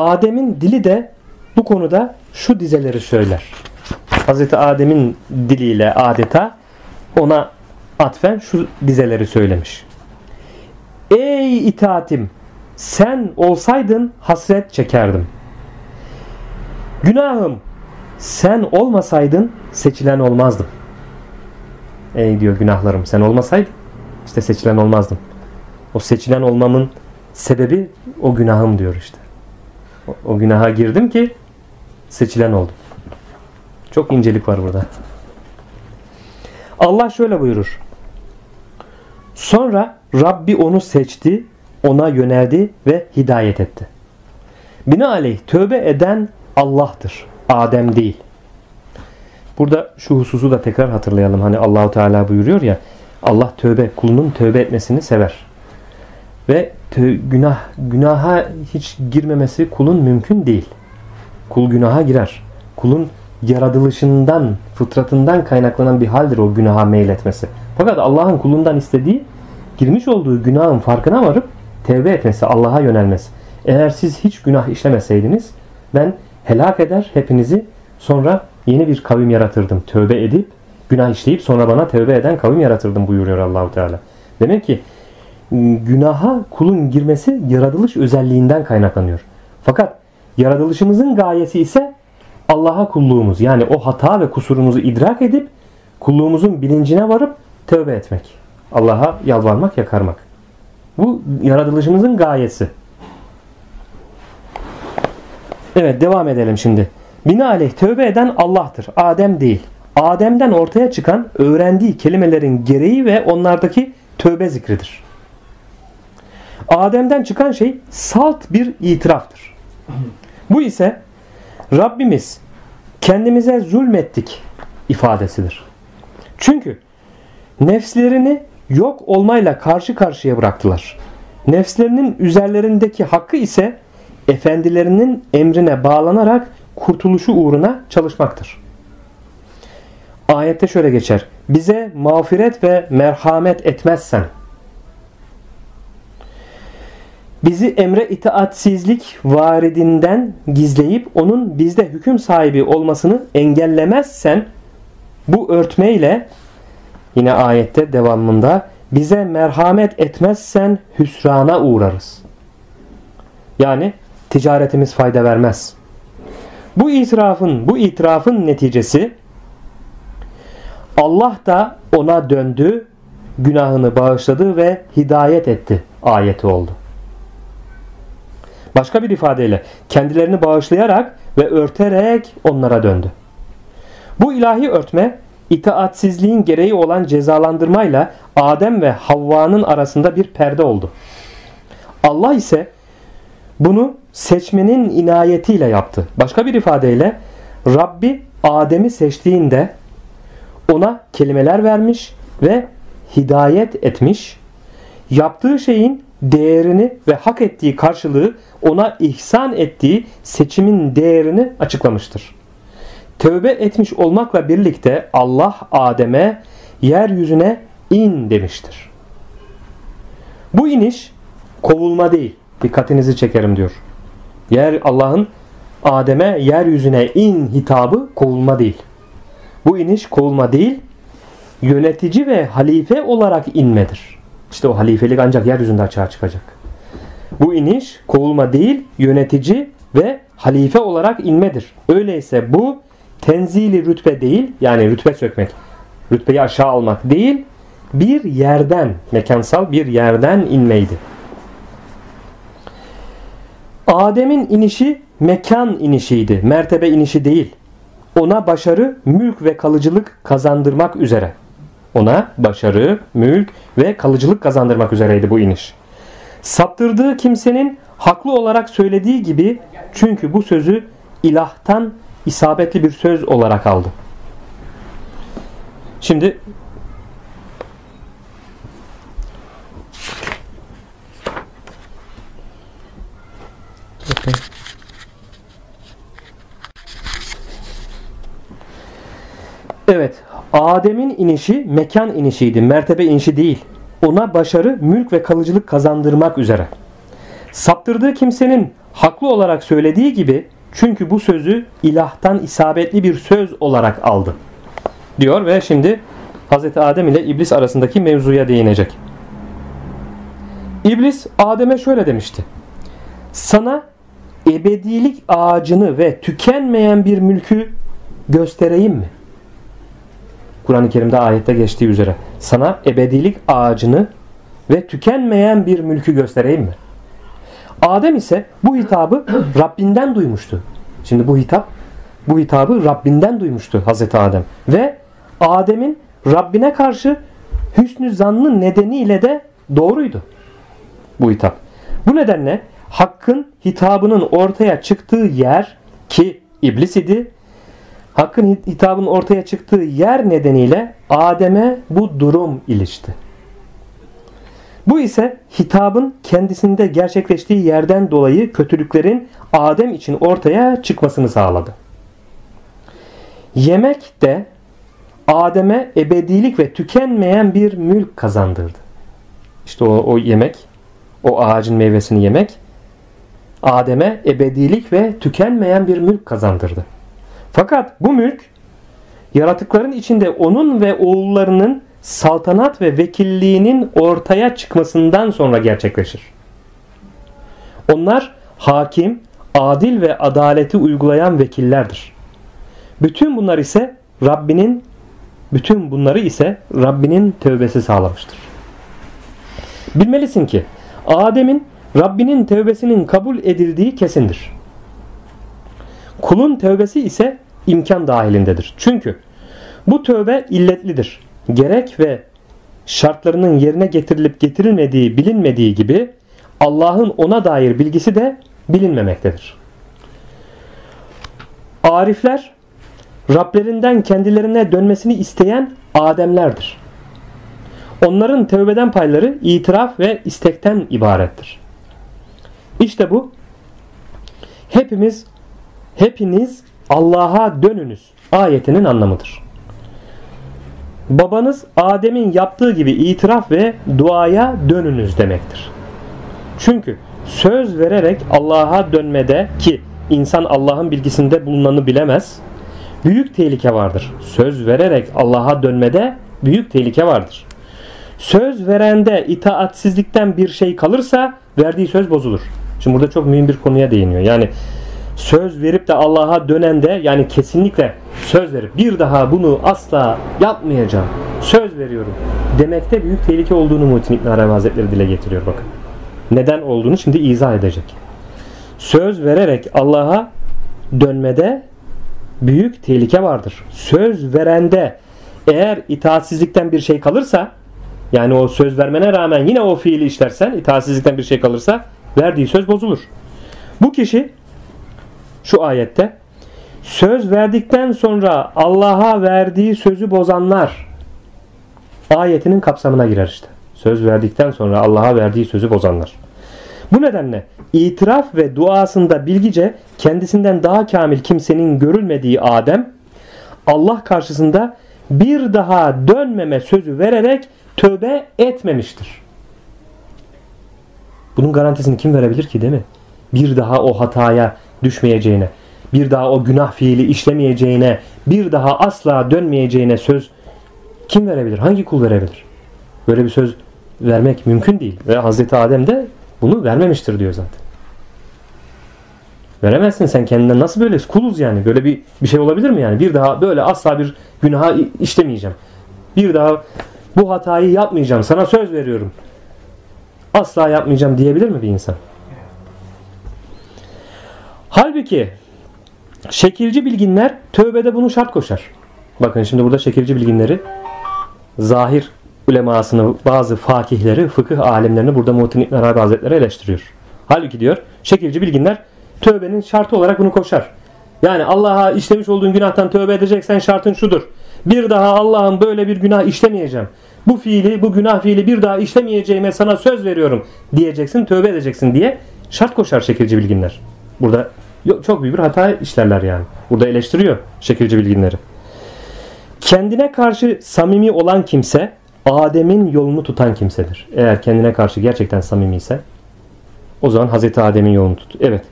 Adem'in dili de bu konuda şu dizeleri söyler. Hazreti Adem'in diliyle adeta ona atfen şu dizeleri söylemiş. Ey itaatim sen olsaydın hasret çekerdim. Günahım sen olmasaydın seçilen olmazdım. Ey diyor günahlarım sen olmasaydın işte seçilen olmazdım. O seçilen olmamın sebebi o günahım diyor işte. O, günaha girdim ki seçilen oldum. Çok incelik var burada. Allah şöyle buyurur. Sonra Rabbi onu seçti, ona yöneldi ve hidayet etti. Binaenaleyh tövbe eden Allah'tır. Adem değil. Burada şu hususu da tekrar hatırlayalım. Hani Allahu Teala buyuruyor ya Allah tövbe kulunun tövbe etmesini sever. Ve günah günaha hiç girmemesi kulun mümkün değil. Kul günaha girer. Kulun yaratılışından, fıtratından kaynaklanan bir haldir o günaha meyletmesi. Fakat Allah'ın kulundan istediği girmiş olduğu günahın farkına varıp tevbe etmesi, Allah'a yönelmesi. Eğer siz hiç günah işlemeseydiniz ben helak eder hepinizi sonra yeni bir kavim yaratırdım. Tövbe edip günah işleyip sonra bana tövbe eden kavim yaratırdım buyuruyor Allahu Teala. Demek ki günaha kulun girmesi yaratılış özelliğinden kaynaklanıyor. Fakat yaratılışımızın gayesi ise Allah'a kulluğumuz yani o hata ve kusurumuzu idrak edip kulluğumuzun bilincine varıp tövbe etmek. Allah'a yalvarmak, yakarmak. Bu yaratılışımızın gayesi. Evet devam edelim şimdi. Binaenaleyh tövbe eden Allah'tır. Adem değil. Adem'den ortaya çıkan öğrendiği kelimelerin gereği ve onlardaki tövbe zikridir. Adem'den çıkan şey salt bir itiraftır. Bu ise Rabbimiz kendimize zulmettik ifadesidir. Çünkü nefslerini yok olmayla karşı karşıya bıraktılar. Nefslerinin üzerlerindeki hakkı ise efendilerinin emrine bağlanarak kurtuluşu uğruna çalışmaktır. Ayette şöyle geçer. Bize mağfiret ve merhamet etmezsen bizi emre itaatsizlik varidinden gizleyip onun bizde hüküm sahibi olmasını engellemezsen bu örtmeyle yine ayette devamında bize merhamet etmezsen hüsrana uğrarız. Yani ticaretimiz fayda vermez. Bu itirafın, bu itirafın neticesi Allah da ona döndü, günahını bağışladı ve hidayet etti ayeti oldu. Başka bir ifadeyle kendilerini bağışlayarak ve örterek onlara döndü. Bu ilahi örtme itaatsizliğin gereği olan cezalandırmayla Adem ve Havva'nın arasında bir perde oldu. Allah ise bunu seçmenin inayetiyle yaptı. Başka bir ifadeyle Rabbi Adem'i seçtiğinde ona kelimeler vermiş ve hidayet etmiş. Yaptığı şeyin değerini ve hak ettiği karşılığı ona ihsan ettiği seçimin değerini açıklamıştır. Tövbe etmiş olmakla birlikte Allah Adem'e yeryüzüne in demiştir. Bu iniş kovulma değil. Dikkatinizi çekerim diyor. Yer Allah'ın Adem'e yeryüzüne in hitabı kovulma değil. Bu iniş kovulma değil, yönetici ve halife olarak inmedir. İşte o halifelik ancak yeryüzünde açığa çıkacak. Bu iniş kovulma değil, yönetici ve halife olarak inmedir. Öyleyse bu tenzili rütbe değil, yani rütbe sökmek, rütbeyi aşağı almak değil, bir yerden, mekansal bir yerden inmeydi. Adem'in inişi mekan inişiydi, mertebe inişi değil. Ona başarı, mülk ve kalıcılık kazandırmak üzere. Ona başarı, mülk ve kalıcılık kazandırmak üzereydi bu iniş. Saptırdığı kimsenin haklı olarak söylediği gibi çünkü bu sözü ilahtan isabetli bir söz olarak aldı. Şimdi Evet, Adem'in inişi mekan inişiydi, mertebe inişi değil. Ona başarı, mülk ve kalıcılık kazandırmak üzere. Saptırdığı kimsenin haklı olarak söylediği gibi çünkü bu sözü ilahtan isabetli bir söz olarak aldı. Diyor ve şimdi Hz. Adem ile İblis arasındaki mevzuya değinecek. İblis Adem'e şöyle demişti. Sana ebedilik ağacını ve tükenmeyen bir mülkü göstereyim mi? Kur'an-ı Kerim'de ayette geçtiği üzere. Sana ebedilik ağacını ve tükenmeyen bir mülkü göstereyim mi? Adem ise bu hitabı Rabbinden duymuştu. Şimdi bu hitap bu hitabı Rabbinden duymuştu Hazreti Adem. Ve Adem'in Rabbine karşı hüsnü zannı nedeniyle de doğruydu bu hitap. Bu nedenle Hakk'ın hitabının ortaya çıktığı yer ki iblis idi. Hakk'ın hitabının ortaya çıktığı yer nedeniyle Adem'e bu durum ilişti. Bu ise hitabın kendisinde gerçekleştiği yerden dolayı kötülüklerin Adem için ortaya çıkmasını sağladı. Yemek de Adem'e ebedilik ve tükenmeyen bir mülk kazandırdı. İşte o, o yemek, o ağacın meyvesini yemek Adem'e ebedilik ve tükenmeyen bir mülk kazandırdı. Fakat bu mülk yaratıkların içinde onun ve oğullarının saltanat ve vekilliğinin ortaya çıkmasından sonra gerçekleşir. Onlar hakim, adil ve adaleti uygulayan vekillerdir. Bütün bunlar ise Rabbinin bütün bunları ise Rabbinin tövbesi sağlamıştır. Bilmelisin ki Adem'in Rabbinin tövbesinin kabul edildiği kesindir. Kulun tövbesi ise imkan dahilindedir. Çünkü bu tövbe illetlidir. Gerek ve şartlarının yerine getirilip getirilmediği bilinmediği gibi Allah'ın ona dair bilgisi de bilinmemektedir. Arifler Rablerinden kendilerine dönmesini isteyen Ademlerdir. Onların tövbeden payları itiraf ve istekten ibarettir. İşte bu hepimiz hepiniz Allah'a dönünüz ayetinin anlamıdır. Babanız Adem'in yaptığı gibi itiraf ve duaya dönünüz demektir. Çünkü söz vererek Allah'a dönmede ki insan Allah'ın bilgisinde bulunanı bilemez. Büyük tehlike vardır. Söz vererek Allah'a dönmede büyük tehlike vardır. Söz verende itaatsizlikten bir şey kalırsa verdiği söz bozulur. Şimdi burada çok mühim bir konuya değiniyor. Yani söz verip de Allah'a dönende yani kesinlikle söz verip bir daha bunu asla yapmayacağım. Söz veriyorum. Demekte büyük tehlike olduğunu Muhittin İbn Arabi Hazretleri dile getiriyor bakın. Neden olduğunu şimdi izah edecek. Söz vererek Allah'a dönmede büyük tehlike vardır. Söz verende eğer itaatsizlikten bir şey kalırsa yani o söz vermene rağmen yine o fiili işlersen itaatsizlikten bir şey kalırsa verdiği söz bozulur. Bu kişi şu ayette söz verdikten sonra Allah'a verdiği sözü bozanlar ayetinin kapsamına girer işte. Söz verdikten sonra Allah'a verdiği sözü bozanlar. Bu nedenle itiraf ve duasında bilgice kendisinden daha kamil kimsenin görülmediği Adem Allah karşısında bir daha dönmeme sözü vererek tövbe etmemiştir. Bunun garantisini kim verebilir ki değil mi? Bir daha o hataya düşmeyeceğine, bir daha o günah fiili işlemeyeceğine, bir daha asla dönmeyeceğine söz kim verebilir? Hangi kul verebilir? Böyle bir söz vermek mümkün değil. Ve Hazreti Adem de bunu vermemiştir diyor zaten. Veremezsin sen kendinden nasıl böyle kuluz yani böyle bir bir şey olabilir mi yani bir daha böyle asla bir günaha işlemeyeceğim bir daha bu hatayı yapmayacağım sana söz veriyorum asla yapmayacağım diyebilir mi bir insan halbuki şekilci bilginler tövbede bunu şart koşar bakın şimdi burada şekilci bilginleri zahir ulemasını bazı fakihleri fıkıh alimlerini burada Muhittin İbn Arabi Hazretleri eleştiriyor halbuki diyor şekilci bilginler tövbenin şartı olarak bunu koşar. Yani Allah'a işlemiş olduğun günahtan tövbe edeceksen şartın şudur. Bir daha Allah'ın böyle bir günah işlemeyeceğim. Bu fiili, bu günah fiili bir daha işlemeyeceğime sana söz veriyorum diyeceksin, tövbe edeceksin diye şart koşar şekilci bilginler. Burada çok büyük bir hata işlerler yani. Burada eleştiriyor şekilci bilginleri. Kendine karşı samimi olan kimse Adem'in yolunu tutan kimsedir. Eğer kendine karşı gerçekten samimi ise o zaman Hazreti Adem'in yolunu tut. Evet.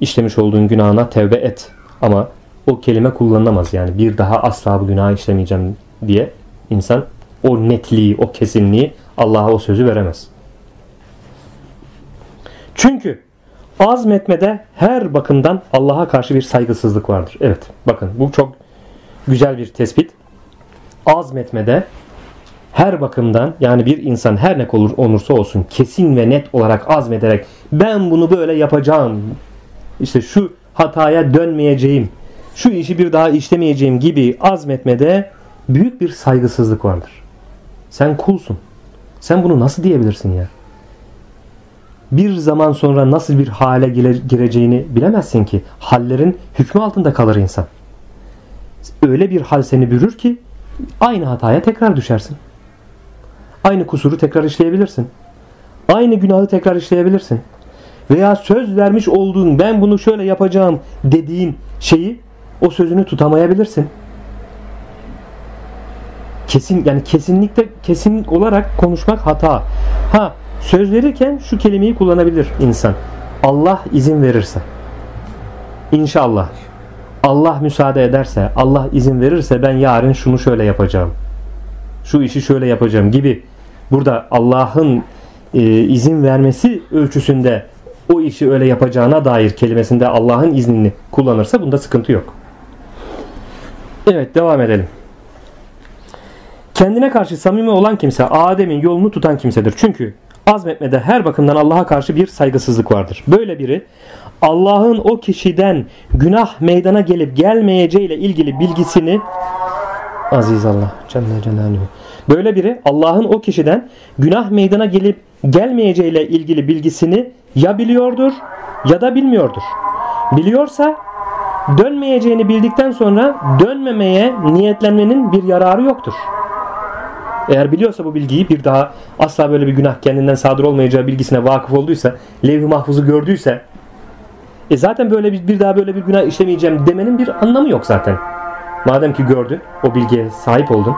işlemiş olduğun günahına tevbe et. Ama o kelime kullanılamaz yani bir daha asla bu günah işlemeyeceğim diye insan o netliği, o kesinliği Allah'a o sözü veremez. Çünkü azmetmede her bakımdan Allah'a karşı bir saygısızlık vardır. Evet bakın bu çok güzel bir tespit. Azmetmede her bakımdan yani bir insan her ne olur olursa olsun kesin ve net olarak azmederek ben bunu böyle yapacağım işte şu hataya dönmeyeceğim şu işi bir daha işlemeyeceğim gibi azmetmede büyük bir saygısızlık vardır. Sen kulsun. Sen bunu nasıl diyebilirsin ya? Bir zaman sonra nasıl bir hale gireceğini bilemezsin ki. Hallerin hükmü altında kalır insan. Öyle bir hal seni bürür ki aynı hataya tekrar düşersin. Aynı kusuru tekrar işleyebilirsin. Aynı günahı tekrar işleyebilirsin. Veya söz vermiş olduğun ben bunu şöyle yapacağım dediğin şeyi o sözünü tutamayabilirsin. Kesin yani kesinlikle kesin olarak konuşmak hata. Ha söz verirken şu kelimeyi kullanabilir insan. Allah izin verirse. İnşallah. Allah müsaade ederse, Allah izin verirse ben yarın şunu şöyle yapacağım. Şu işi şöyle yapacağım gibi. Burada Allah'ın e, izin vermesi ölçüsünde o işi öyle yapacağına dair kelimesinde Allah'ın iznini kullanırsa bunda sıkıntı yok. Evet devam edelim. Kendine karşı samimi olan kimse Adem'in yolunu tutan kimsedir. Çünkü azmetmede her bakımdan Allah'a karşı bir saygısızlık vardır. Böyle biri Allah'ın o kişiden günah meydana gelip gelmeyeceğiyle ilgili bilgisini Aziz Allah Celle Celaluhu. Böyle biri Allah'ın o kişiden günah meydana gelip gelmeyeceğiyle ilgili bilgisini ya biliyordur ya da bilmiyordur. Biliyorsa dönmeyeceğini bildikten sonra dönmemeye niyetlenmenin bir yararı yoktur. Eğer biliyorsa bu bilgiyi bir daha asla böyle bir günah kendinden sadır olmayacağı bilgisine vakıf olduysa, levh-i mahfuzu gördüyse e zaten böyle bir, bir daha böyle bir günah işlemeyeceğim demenin bir anlamı yok zaten. Madem ki gördü, o bilgiye sahip oldun.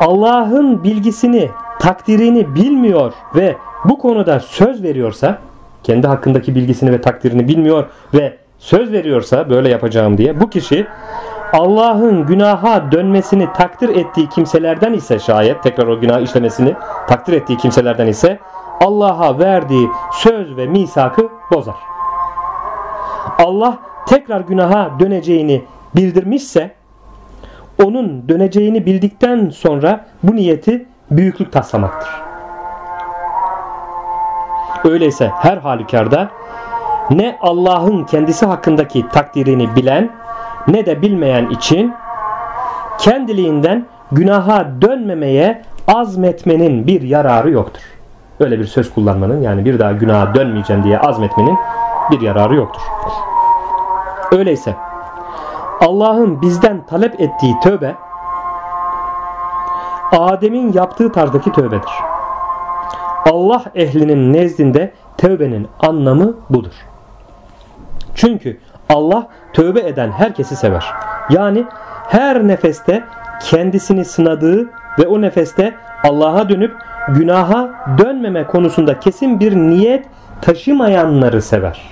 Allah'ın bilgisini, takdirini bilmiyor ve bu konuda söz veriyorsa, kendi hakkındaki bilgisini ve takdirini bilmiyor ve söz veriyorsa böyle yapacağım diye bu kişi Allah'ın günaha dönmesini takdir ettiği kimselerden ise şayet tekrar o günah işlemesini takdir ettiği kimselerden ise Allah'a verdiği söz ve misakı bozar. Allah tekrar günaha döneceğini bildirmişse onun döneceğini bildikten sonra bu niyeti büyüklük taslamaktır. Öyleyse her halükarda ne Allah'ın kendisi hakkındaki takdirini bilen ne de bilmeyen için kendiliğinden günaha dönmemeye azmetmenin bir yararı yoktur. Öyle bir söz kullanmanın yani bir daha günaha dönmeyeceğim diye azmetmenin bir yararı yoktur. Öyleyse Allah'ın bizden talep ettiği tövbe Adem'in yaptığı tarzdaki tövbedir. Allah ehlinin nezdinde tövbenin anlamı budur. Çünkü Allah tövbe eden herkesi sever. Yani her nefeste kendisini sınadığı ve o nefeste Allah'a dönüp günaha dönmeme konusunda kesin bir niyet taşımayanları sever.